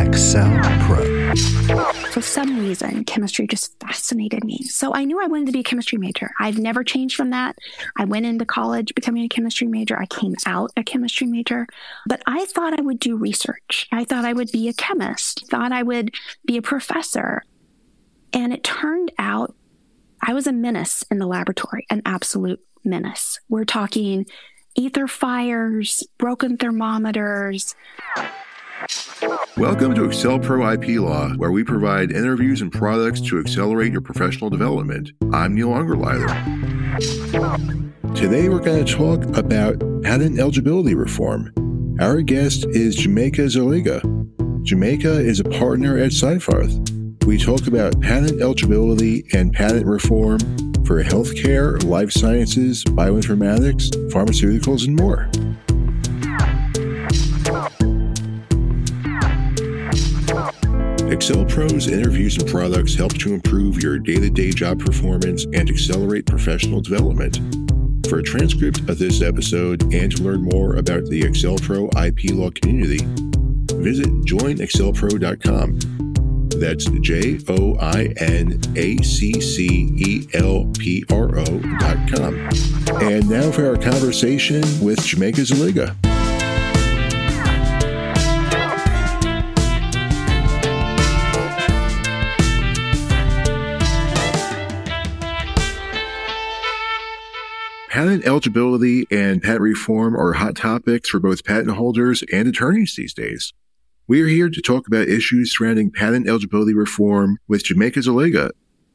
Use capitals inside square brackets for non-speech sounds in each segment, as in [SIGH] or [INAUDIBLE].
Excel Pro. For some reason, chemistry just fascinated me. So I knew I wanted to be a chemistry major. I've never changed from that. I went into college becoming a chemistry major. I came out a chemistry major, but I thought I would do research. I thought I would be a chemist, thought I would be a professor. And it turned out I was a menace in the laboratory, an absolute menace. We're talking ether fires, broken thermometers. Welcome to AccelPro IP Law, where we provide interviews and products to accelerate your professional development. I'm Neil Ungerleider. Today we're going to talk about patent eligibility reform. Our guest is Jamaica Szeliga. Jamaica is a partner at Seyfarth. We talk about patent eligibility and patent reform for healthcare, life sciences, bioinformatics, pharmaceuticals, and more. AccelPro's interviews and products help to improve your day to day job performance and accelerate professional development. For a transcript of this episode and to learn more about the AccelPro IP Law community, visit joinaccelpro.com. That's J O I N A C C E L P R O dot com. And now for our conversation with Jamaica Szeliga. Patent eligibility and patent reform are hot topics for both patent holders and attorneys these days. We are here to talk about issues surrounding patent eligibility reform with Jamaica Szeliga.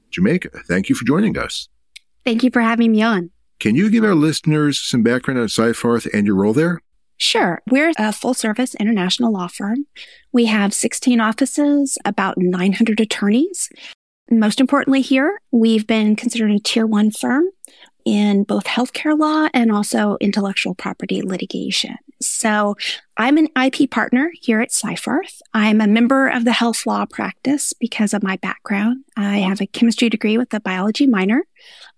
Jamaica, thank you for joining us. Thank you for having me on. Can you give our listeners some background on Seyfarth and your role there? Sure. We're a full service international law firm. We have 16 offices, about 900 attorneys. Most importantly here, we've been considered a tier one firm in both healthcare law and also intellectual property litigation. So I'm an IP partner here at Seyfarth. I'm a member of the health law practice because of my background. I have a chemistry degree with a biology minor.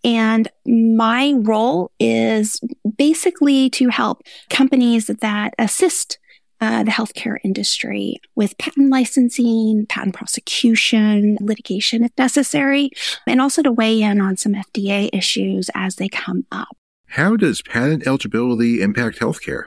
And my role is basically to help companies that assist uh, the healthcare industry with patent licensing, patent prosecution, litigation if necessary, and also to weigh in on some FDA issues as they come up. How does patent eligibility impact healthcare?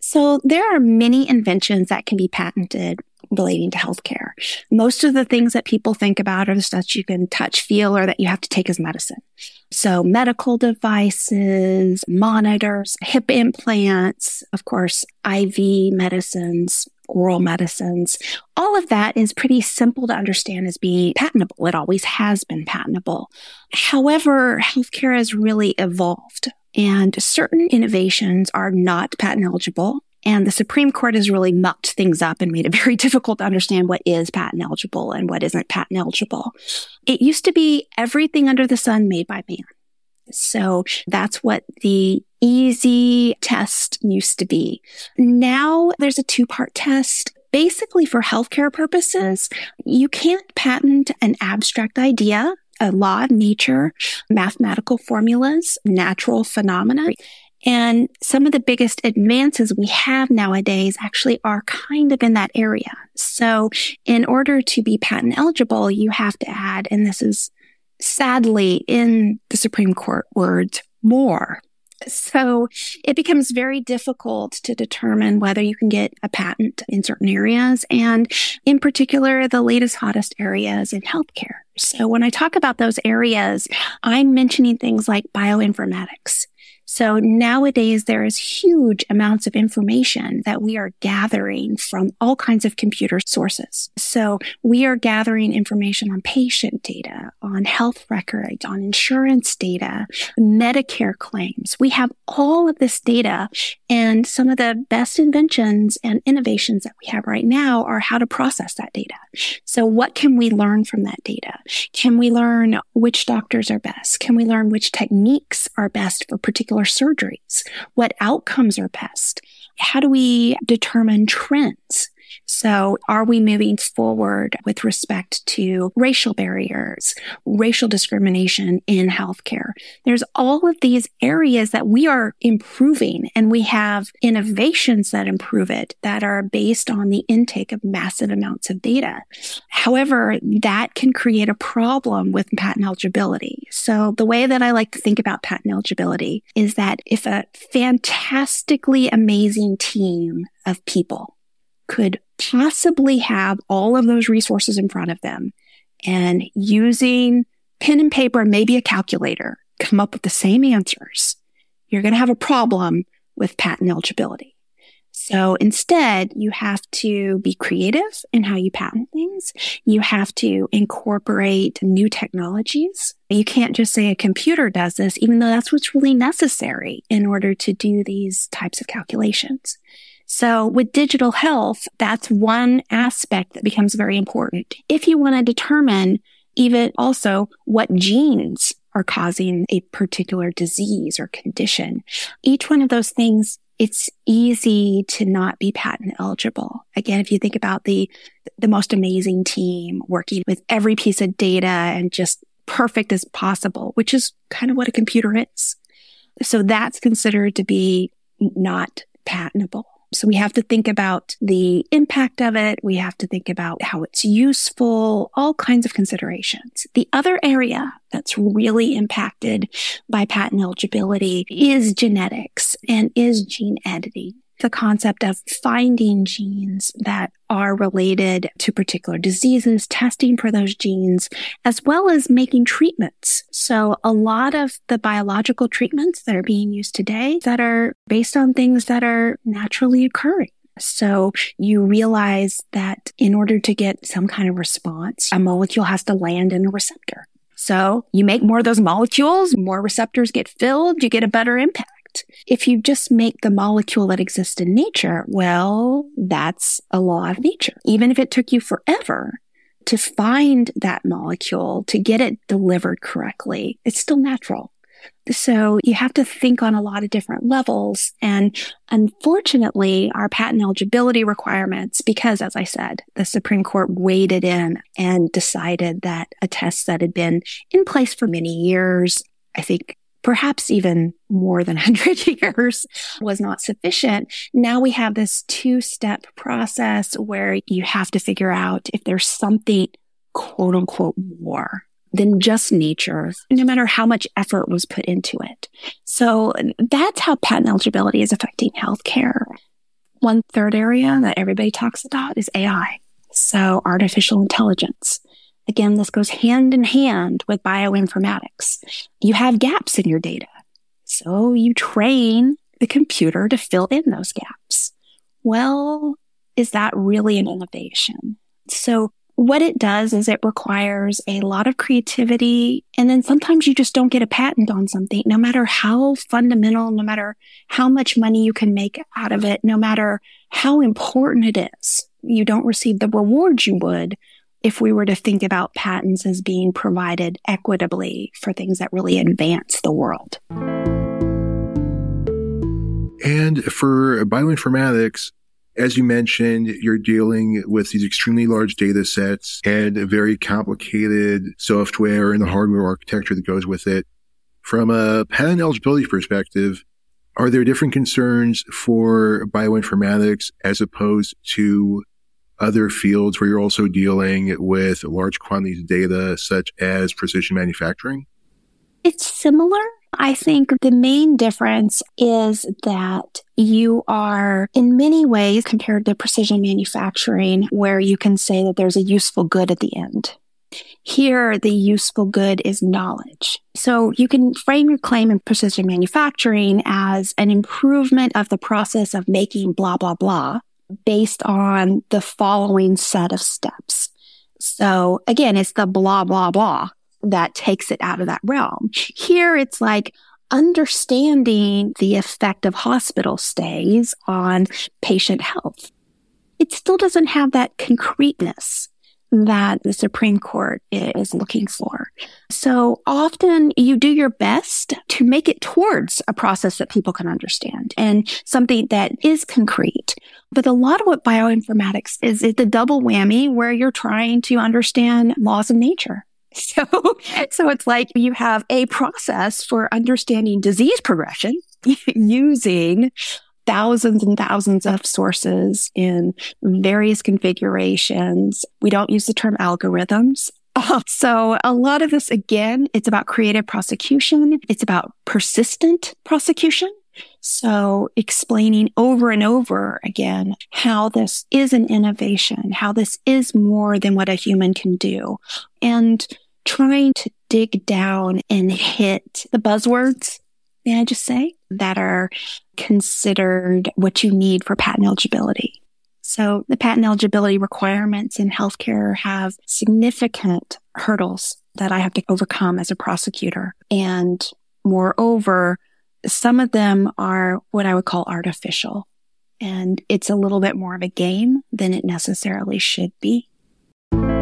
So there are many inventions that can be patented relating to healthcare. Most of the things that people think about are the stuff you can touch, feel, or that you have to take as medicine. So medical devices, monitors, hip implants, of course, IV medicines, oral medicines. All of that is pretty simple to understand as being patentable. It always has been patentable. However, healthcare has really evolved and certain innovations are not patent eligible and the Supreme Court has really mucked things up and made it [LAUGHS] very difficult to understand what is patent eligible and what isn't patent eligible. It used to be everything under the sun made by man. So that's what the easy test used to be. Now there's a two part test. Basically for healthcare purposes, you can't patent an abstract idea a law of nature, mathematical formulas, natural phenomena. And some of the biggest advances we have nowadays actually are kind of in that area. So in order to be patent eligible, you have to add, and this is sadly in the Supreme Court words, more. So it becomes very difficult to determine whether you can get a patent in certain areas. And in particular, the latest hottest areas in healthcare. So when I talk about those areas, I'm mentioning things like bioinformatics, so nowadays there is huge amounts of information that we are gathering from all kinds of computer sources. So we are gathering information on patient data, on health records, on insurance data, Medicare claims. We have all of this data and some of the best inventions and innovations that we have right now are how to process that data. So what can we learn from that data? Can we learn which doctors are best? Can we learn which techniques are best for particular surgeries? What outcomes are best? How do we determine trends? So are we moving forward with respect to racial barriers, racial discrimination in healthcare? There's all of these areas that we are improving and we have innovations that improve it that are based on the intake of massive amounts of data. However, that can create a problem with patent eligibility. So the way that I like to think about patent eligibility is that if a fantastically amazing team of people could possibly have all of those resources in front of them and using pen and paper maybe a calculator come up with the same answers, you're going to have a problem with patent eligibility. So instead, you have to be creative in how you patent things. You have to incorporate new technologies. You can't just say a computer does this, even though that's what's really necessary in order to do these types of calculations. So with digital health, that's one aspect that becomes very important. If you want to determine even also what genes are causing a particular disease or condition, each one of those things it's easy to not be patent eligible. Again, if you think about the, the most amazing team working with every piece of data and just perfect as possible, which is kind of what a computer is. So that's considered to be not patentable. So we have to think about the impact of it. We have to think about how it's useful, all kinds of considerations. The other area that's really impacted by patent eligibility is genetics and is gene editing the concept of finding genes that are related to particular diseases, testing for those genes, as well as making treatments. So a lot of the biological treatments that are being used today that are based on things that are naturally occurring. So you realize that in order to get some kind of response, a molecule has to land in a receptor. So you make more of those molecules, more receptors get filled, you get a better impact. If you just make the molecule that exists in nature, well, that's a law of nature. Even if it took you forever to find that molecule, to get it delivered correctly, it's still natural. So you have to think on a lot of different levels. And unfortunately, our patent eligibility requirements, because as I said, the Supreme Court waded in and decided that a test that had been in place for many years, I think perhaps even more than [LAUGHS] 100 years was not sufficient. Now we have this two step process where you have to figure out if there's something quote unquote more than just nature, no matter how much effort was put into it. So that's how patent eligibility is affecting healthcare. One third area that everybody talks about is AI. So artificial intelligence. Again, this goes hand in hand with bioinformatics. You have gaps in your data. So you train the computer to fill in those gaps. Well, is that really an innovation? So what it does is it requires a lot of creativity. And then sometimes you just don't get a patent on something, no matter how fundamental, no matter how much money you can make out of it, no matter how important it is. You don't receive the rewards you would if we were to think about patents as being provided equitably for things that really advance the world. And for bioinformatics, as you mentioned, you're dealing with these extremely large data sets and very complicated software and the hardware architecture that goes with it. From a patent eligibility perspective, are there different concerns for bioinformatics as opposed to other fields where you're also dealing with large quantities of data, such as precision manufacturing? It's similar. I think the main difference is that you are in many ways compared to precision manufacturing where you can say that there's a useful good at the end. Here, the useful good is knowledge. So you can frame your claim in precision manufacturing as an improvement of the process of making blah, blah, blah based on the following set of steps. So again, it's the blah, blah, blah that takes it out of that realm. Here it's like understanding the effect of hospital stays on patient health. It still doesn't have that concreteness that the Supreme Court is looking for. So often you do your best to make it towards a process that people can understand and something that is concrete. But a lot of what bioinformatics is, is the double whammy where you're trying to understand laws of nature. [LAUGHS] So, so it's like you have a process for understanding disease progression [LAUGHS] using thousands and thousands of sources in various configurations. We don't use the term algorithms. [LAUGHS] so a lot of this, again, it's about creative prosecution. It's about persistent prosecution. So explaining over and over again how this is an innovation, how this is more than what a human can do and trying to dig down and hit the buzzwords may I just say, that are considered what you need for patent eligibility. So the patent eligibility requirements in healthcare have significant hurdles that I have to overcome as a prosecutor. And moreover, some of them are what I would call artificial. And it's a little bit more of a game than it necessarily should be.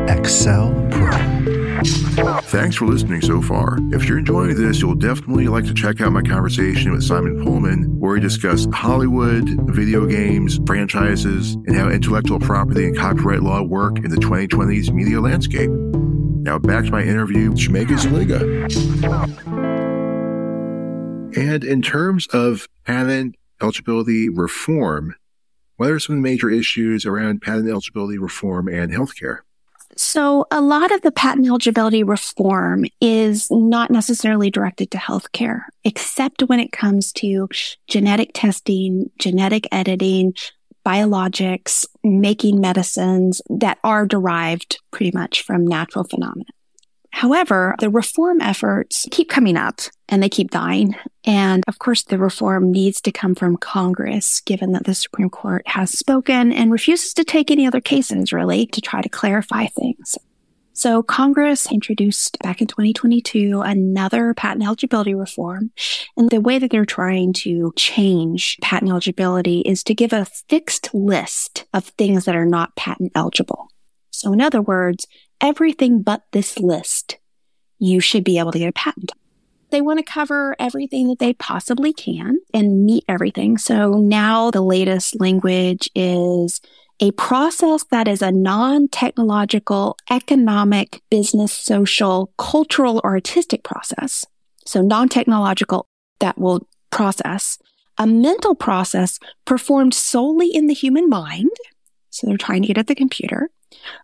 Excel Pro. Thanks for listening so far. If you're enjoying this, you'll definitely like to check out my conversation with Simon Pullman, where we discuss Hollywood, video games, franchises, and how intellectual property and copyright law work in the 2020s media landscape. Now back to my interview with Shumeka Szeliga. And in terms of patent eligibility reform, what are some major issues around patent eligibility reform and healthcare? So a lot of the patent eligibility reform is not necessarily directed to healthcare, except when it comes to genetic testing, genetic editing, biologics, making medicines that are derived pretty much from natural phenomena. However, the reform efforts keep coming up and they keep dying. And of course, the reform needs to come from Congress, given that the Supreme Court has spoken and refuses to take any other cases really to try to clarify things. So Congress introduced back in 2022 another patent eligibility reform. And the way that they're trying to change patent eligibility is to give a fixed list of things that are not patent eligible. So in other words, everything but this list, you should be able to get a patent. They want to cover everything that they possibly can and meet everything. So now the latest language is a process that is a non-technological, economic, business, social, cultural, or artistic process. So non-technological that will process a mental process performed solely in the human mind. So they're trying to get at the computer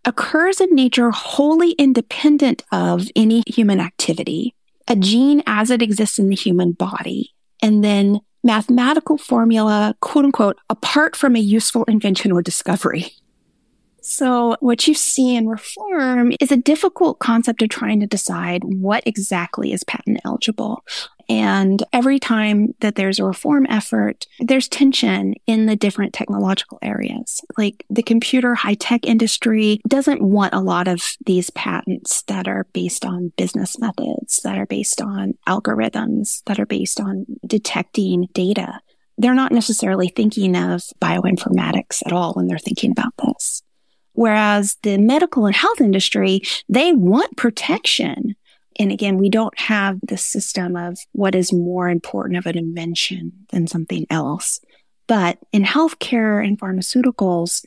occurs in nature wholly independent of any human activity, a gene as it exists in the human body, and then mathematical formula, quote unquote, apart from a useful invention or discovery. So what you see in reform is a difficult concept of trying to decide what exactly is patent eligible. And every time that there's a reform effort, there's tension in the different technological areas. Like the computer high tech industry doesn't want a lot of these patents that are based on business methods, that are based on algorithms, that are based on detecting data. They're not necessarily thinking of bioinformatics at all when they're thinking about this. Whereas the medical and health industry, they want protection and again, we don't have the system of what is more important of an invention than something else. But in healthcare and pharmaceuticals,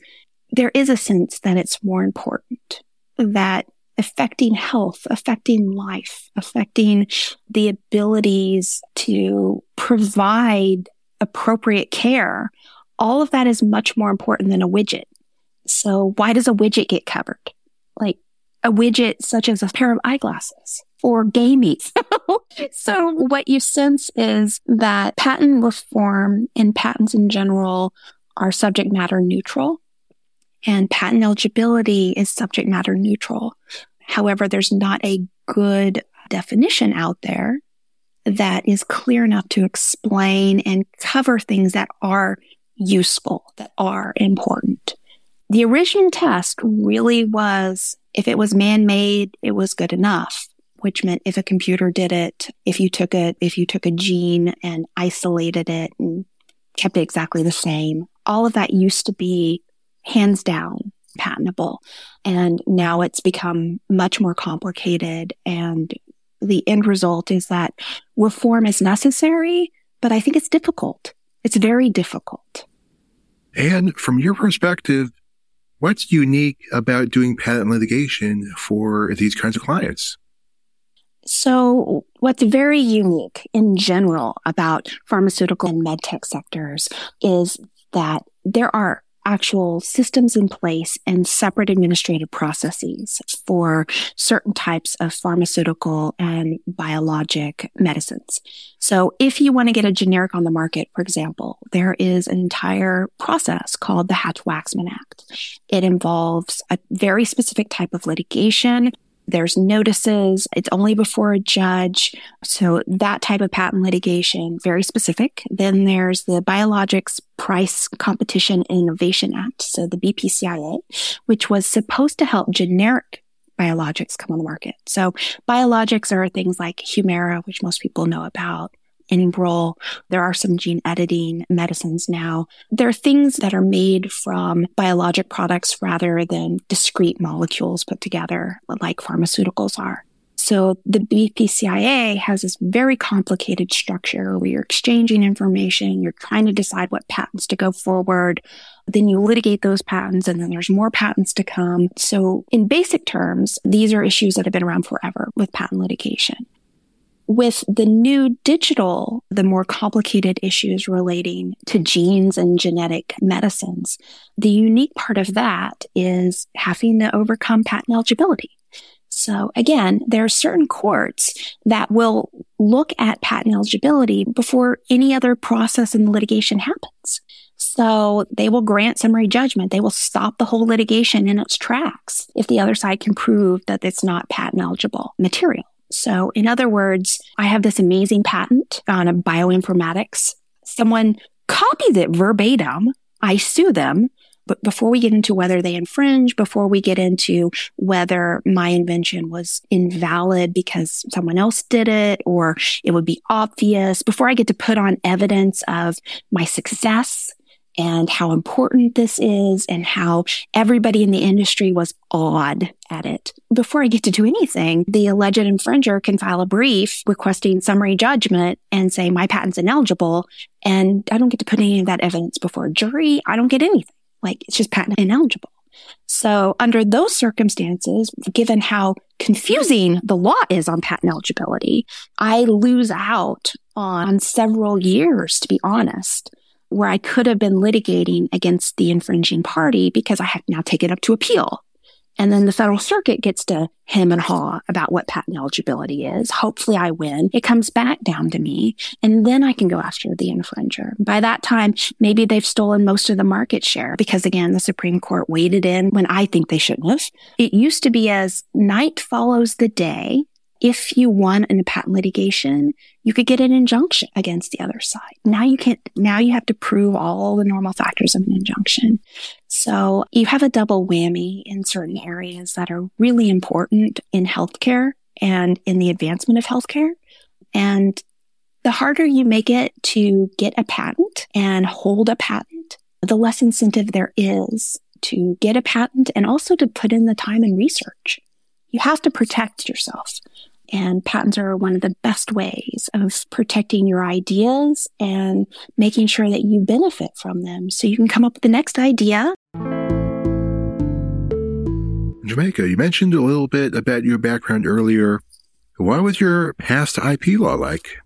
there is a sense that it's more important that affecting health, affecting life, affecting the abilities to provide appropriate care. All of that is much more important than a widget. So why does a widget get covered? Like a widget such as a pair of eyeglasses or gaming. [LAUGHS] so what you sense is that patent reform and patents in general are subject matter neutral and patent eligibility is subject matter neutral. However, there's not a good definition out there that is clear enough to explain and cover things that are useful, that are important. The original test really was if it was man made, it was good enough which meant if a computer did it, if you took it, if you took a gene and isolated it and kept it exactly the same, all of that used to be hands down patentable. And now it's become much more complicated. And the end result is that reform is necessary, but I think it's difficult. It's very difficult. And from your perspective, what's unique about doing patent litigation for these kinds of clients? So what's very unique in general about pharmaceutical and medtech sectors is that there are actual systems in place and separate administrative processes for certain types of pharmaceutical and biologic medicines. So if you want to get a generic on the market, for example, there is an entire process called the Hatch-Waxman Act. It involves a very specific type of litigation there's notices. It's only before a judge. So that type of patent litigation, very specific. Then there's the Biologics Price Competition and Innovation Act. So the BPCIA, which was supposed to help generic biologics come on the market. So biologics are things like Humira, which most people know about, Enbrel. There are some gene editing medicines now. There are things that are made from biologic products rather than discrete molecules put together like pharmaceuticals are. So the BPCIA has this very complicated structure where you're exchanging information, you're trying to decide what patents to go forward. Then you litigate those patents and then there's more patents to come. So in basic terms, these are issues that have been around forever with patent litigation. With the new digital, the more complicated issues relating to genes and genetic medicines, the unique part of that is having to overcome patent eligibility. So again, there are certain courts that will look at patent eligibility before any other process in the litigation happens. So they will grant summary judgment. They will stop the whole litigation in its tracks if the other side can prove that it's not patent eligible material. So in other words, I have this amazing patent on a bioinformatics. Someone copied it verbatim. I sue them. But before we get into whether they infringe, before we get into whether my invention was invalid because someone else did it or it would be obvious, before I get to put on evidence of my success, and how important this is and how everybody in the industry was awed at it. Before I get to do anything, the alleged infringer can file a brief requesting summary judgment and say my patent's ineligible. And I don't get to put any of that evidence before a jury. I don't get anything. Like it's just patent ineligible. So under those circumstances, given how confusing the law is on patent eligibility, I lose out on several years, to be honest where I could have been litigating against the infringing party because I have now taken it up to appeal. And then the federal circuit gets to hem and haw about what patent eligibility is. Hopefully I win. It comes back down to me and then I can go after the infringer. By that time, maybe they've stolen most of the market share because again, the Supreme Court waded in when I think they shouldn't have. It used to be as night follows the day if you won in a patent litigation, you could get an injunction against the other side. Now you can't, now you have to prove all the normal factors of an injunction. So you have a double whammy in certain areas that are really important in healthcare and in the advancement of healthcare. And the harder you make it to get a patent and hold a patent, the less incentive there is to get a patent and also to put in the time and research. You have to protect yourself. And patents are one of the best ways of protecting your ideas and making sure that you benefit from them so you can come up with the next idea. Jamaica, you mentioned a little bit about your background earlier. What was your past IP law like?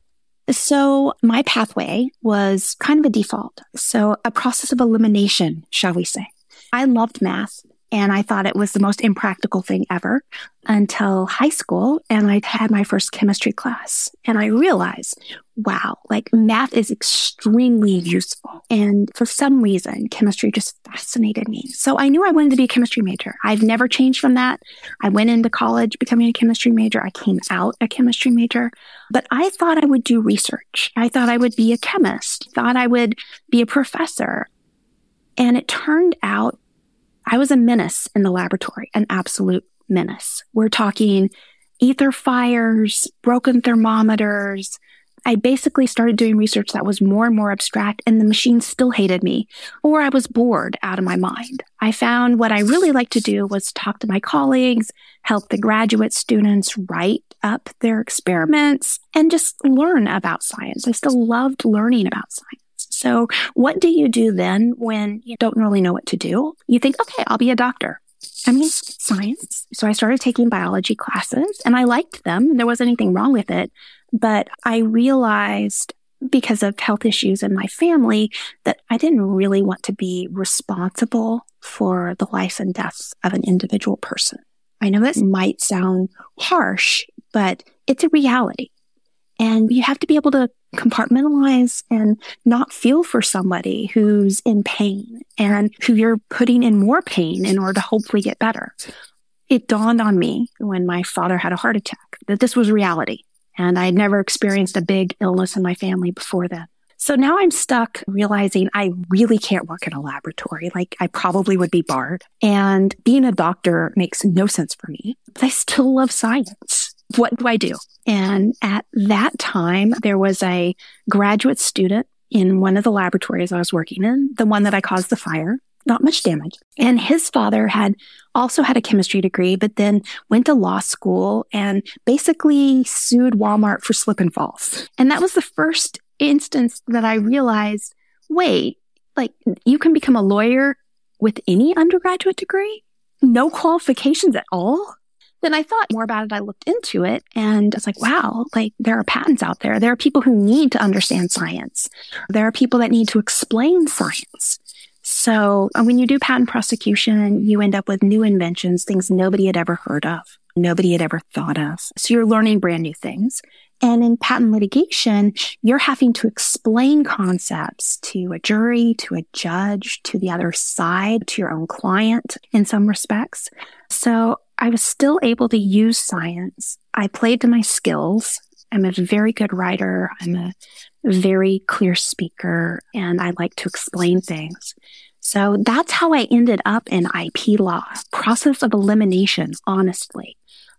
So my pathway was kind of a default. So a process of elimination, shall we say. I loved math and I thought it was the most impractical thing ever until high school. And I had my first chemistry class and I realized, wow, like math is extremely useful. And for some reason, chemistry just fascinated me. So I knew I wanted to be a chemistry major. I've never changed from that. I went into college becoming a chemistry major. I came out a chemistry major, but I thought I would do research. I thought I would be a chemist, thought I would be a professor. And it turned out I was a menace in the laboratory, an absolute menace. We're talking ether fires, broken thermometers, I basically started doing research that was more and more abstract and the machine still hated me or I was bored out of my mind. I found what I really liked to do was talk to my colleagues, help the graduate students write up their experiments and just learn about science. I still loved learning about science. So what do you do then when you don't really know what to do? You think, okay, I'll be a doctor. I mean, science. So I started taking biology classes and I liked them. There wasn't anything wrong with it. But I realized because of health issues in my family that I didn't really want to be responsible for the life and deaths of an individual person. I know this might sound harsh, but it's a reality. And you have to be able to compartmentalize and not feel for somebody who's in pain and who you're putting in more pain in order to hopefully get better. It dawned on me when my father had a heart attack that this was reality. And I had never experienced a big illness in my family before then. So now I'm stuck realizing I really can't work in a laboratory. Like I probably would be barred. And being a doctor makes no sense for me, but I still love science. What do I do? And at that time, there was a graduate student in one of the laboratories I was working in, the one that I caused the fire not much damage. And his father had also had a chemistry degree, but then went to law school and basically sued Walmart for slip and falls. And that was the first instance that I realized, wait, like you can become a lawyer with any undergraduate degree? No qualifications at all? Then I thought more about it. I looked into it and I was like, wow, like there are patents out there. There are people who need to understand science. There are people that need to explain science. So uh, when you do patent prosecution, you end up with new inventions, things nobody had ever heard of, nobody had ever thought of. So you're learning brand new things. And in patent litigation, you're having to explain concepts to a jury, to a judge, to the other side, to your own client in some respects. So I was still able to use science. I played to my skills. I'm a very good writer. I'm a very clear speaker and I like to explain things. So that's how I ended up in IP law, process of elimination, honestly.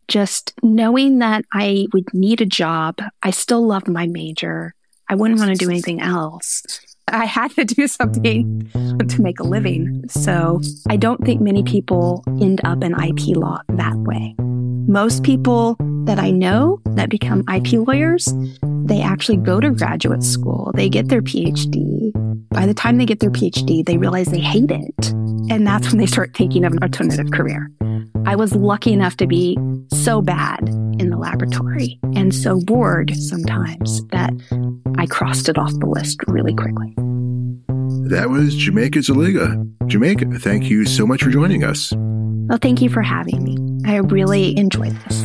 Just knowing that I would need a job. I still loved my major. I wouldn't want to do anything else. I had to do something to make a living. So I don't think many people end up in IP law that way. Most people that I know that become IP lawyers, they actually go to graduate school, they get their PhD. By the time they get their PhD, they realize they hate it. And that's when they start thinking of an alternative career. I was lucky enough to be so bad in the laboratory and so bored sometimes that I crossed it off the list really quickly. That was Jamaica Szeliga. Jamaica, thank you so much for joining us. Well, thank you for having me. I really enjoyed this.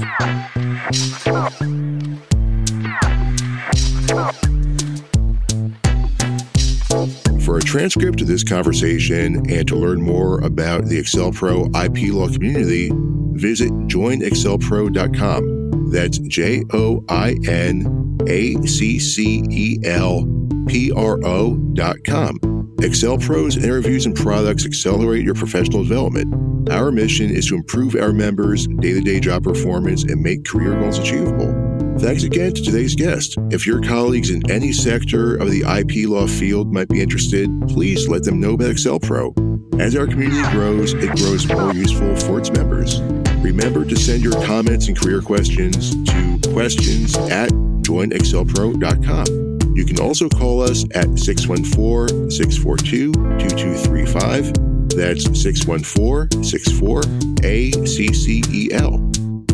For a transcript of this conversation and to learn more about the AccelPro IP law community, visit joinaccelpro.com. That's J O I N A C C E L P R O dot com. AccelPro's interviews and products accelerate your professional development. Our mission is to improve our members' day to day job performance and make career goals achievable. Thanks again to today's guest. If your colleagues in any sector of the IP law field might be interested, please let them know about AccelPro. As our community grows, it grows more useful for its members. Remember to send your comments and career questions to questions at joinaccelpro.com. You can also call us at 614 642 2235. That's 614 64 ACCEL.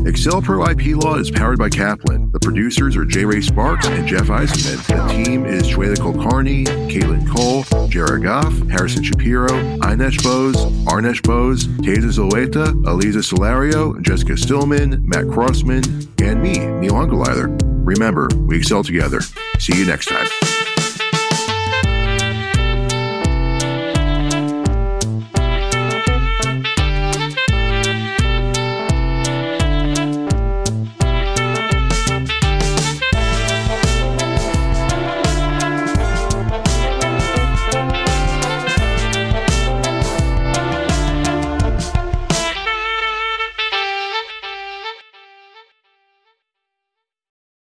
AccelPro IP Law is powered by Kaplan. The producers are J. Ray Sparks and Jeff Eisenman. The team is Shweta Kulkarni, Caitlin Cole, Jared Goff, Harrison Shapiro, Inesh Bose, Arnesh Bose, Teza Zoleta, Aliza Solario, Jessica Stillman, Matt Crossman, and me, Neil Ungerleider. Remember, we excel together. See you next time.